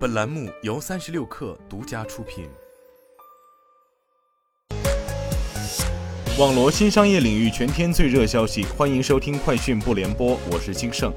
本栏目由三十六氪独家出品。网罗新商业领域全天最热消息，欢迎收听快讯不联播，我是金盛。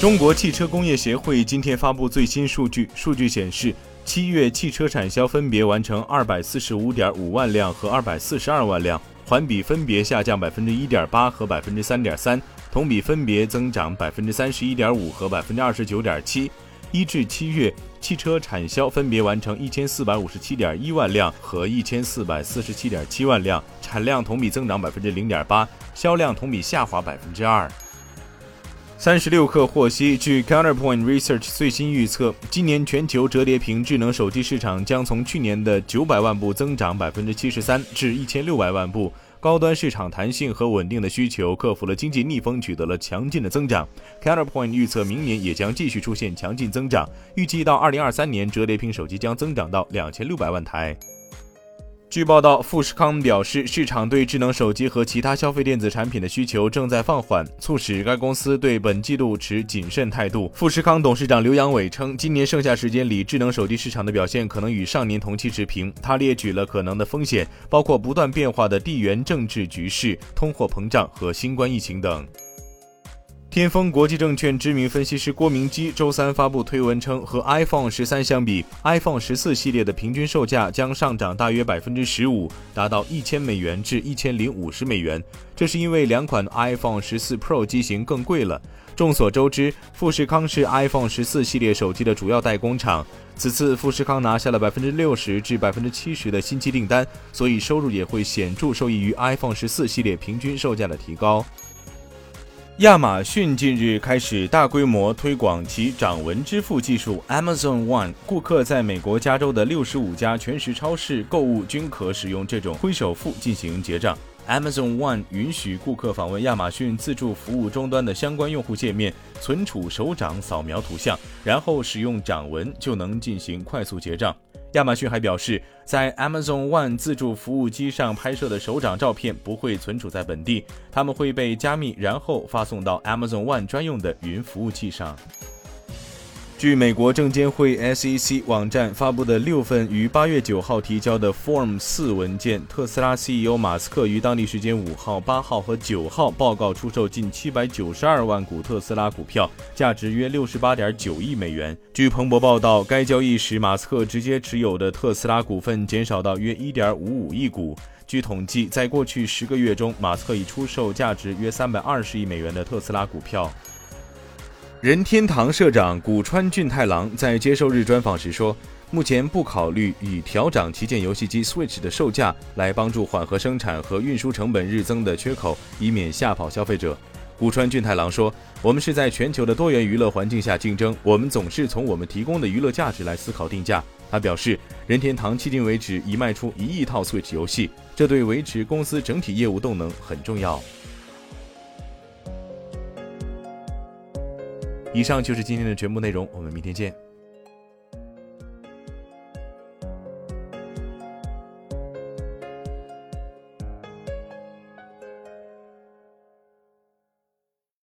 中国汽车工业协会今天发布最新数据，数据显示，七月汽车产销分别完成二百四十五点五万辆和二百四十二万辆，环比分别下降百分之一点八和百分之三点三。同比分别增长百分之三十一点五和百分之二十九点七。一至七月，汽车产销分别完成一千四百五十七点一万辆和一千四百四十七点七万辆，产量同比增长百分之零点八，销量同比下滑百分之二。三十六氪获悉，据 Counterpoint Research 最新预测，今年全球折叠屏智能手机市场将从去年的九百万部增长百分之七十三至一千六百万部。高端市场弹性和稳定的需求克服了经济逆风，取得了强劲的增长。Counterpoint 预测明年也将继续出现强劲增长，预计到二零二三年，折叠屏手机将增长到两千六百万台。据报道，富士康表示，市场对智能手机和其他消费电子产品的需求正在放缓，促使该公司对本季度持谨慎态度。富士康董事长刘扬伟称，今年剩下时间里，智能手机市场的表现可能与上年同期持平。他列举了可能的风险，包括不断变化的地缘政治局势、通货膨胀和新冠疫情等。天风国际证券知名分析师郭明基周三发布推文称，和 iPhone 十三相比，iPhone 十四系列的平均售价将上涨大约百分之十五，达到一千美元至一千零五十美元。这是因为两款 iPhone 十四 Pro 机型更贵了。众所周知，富士康是 iPhone 十四系列手机的主要代工厂，此次富士康拿下了百分之六十至百分之七十的新机订单，所以收入也会显著受益于 iPhone 十四系列平均售价的提高。亚马逊近日开始大规模推广其掌纹支付技术 Amazon One，顾客在美国加州的六十五家全食超市购物均可使用这种挥手付进行结账。Amazon One 允许顾客访问亚马逊自助服务终端的相关用户界面，存储手掌扫描图像，然后使用掌纹就能进行快速结账。亚马逊还表示，在 Amazon One 自助服务机上拍摄的手掌照片不会存储在本地，他们会被加密，然后发送到 Amazon One 专用的云服务器上。据美国证监会 SEC 网站发布的六份于八月九号提交的 Form 四文件，特斯拉 CEO 马斯克于当地时间五号、八号和九号报告出售近七百九十二万股特斯拉股票，价值约六十八点九亿美元。据彭博报道，该交易使马斯克直接持有的特斯拉股份减少到约一点五五亿股。据统计，在过去十个月中，马斯克已出售价值约三百二十亿美元的特斯拉股票。任天堂社长古川俊太郎在接受日专访时说：“目前不考虑以调涨旗舰游戏机 Switch 的售价来帮助缓和生产和运输成本日增的缺口，以免吓跑消费者。”古川俊太郎说：“我们是在全球的多元娱乐环境下竞争，我们总是从我们提供的娱乐价值来思考定价。”他表示，任天堂迄今为止已卖出一亿套 Switch 游戏，这对维持公司整体业务动能很重要。以上就是今天的全部内容，我们明天见。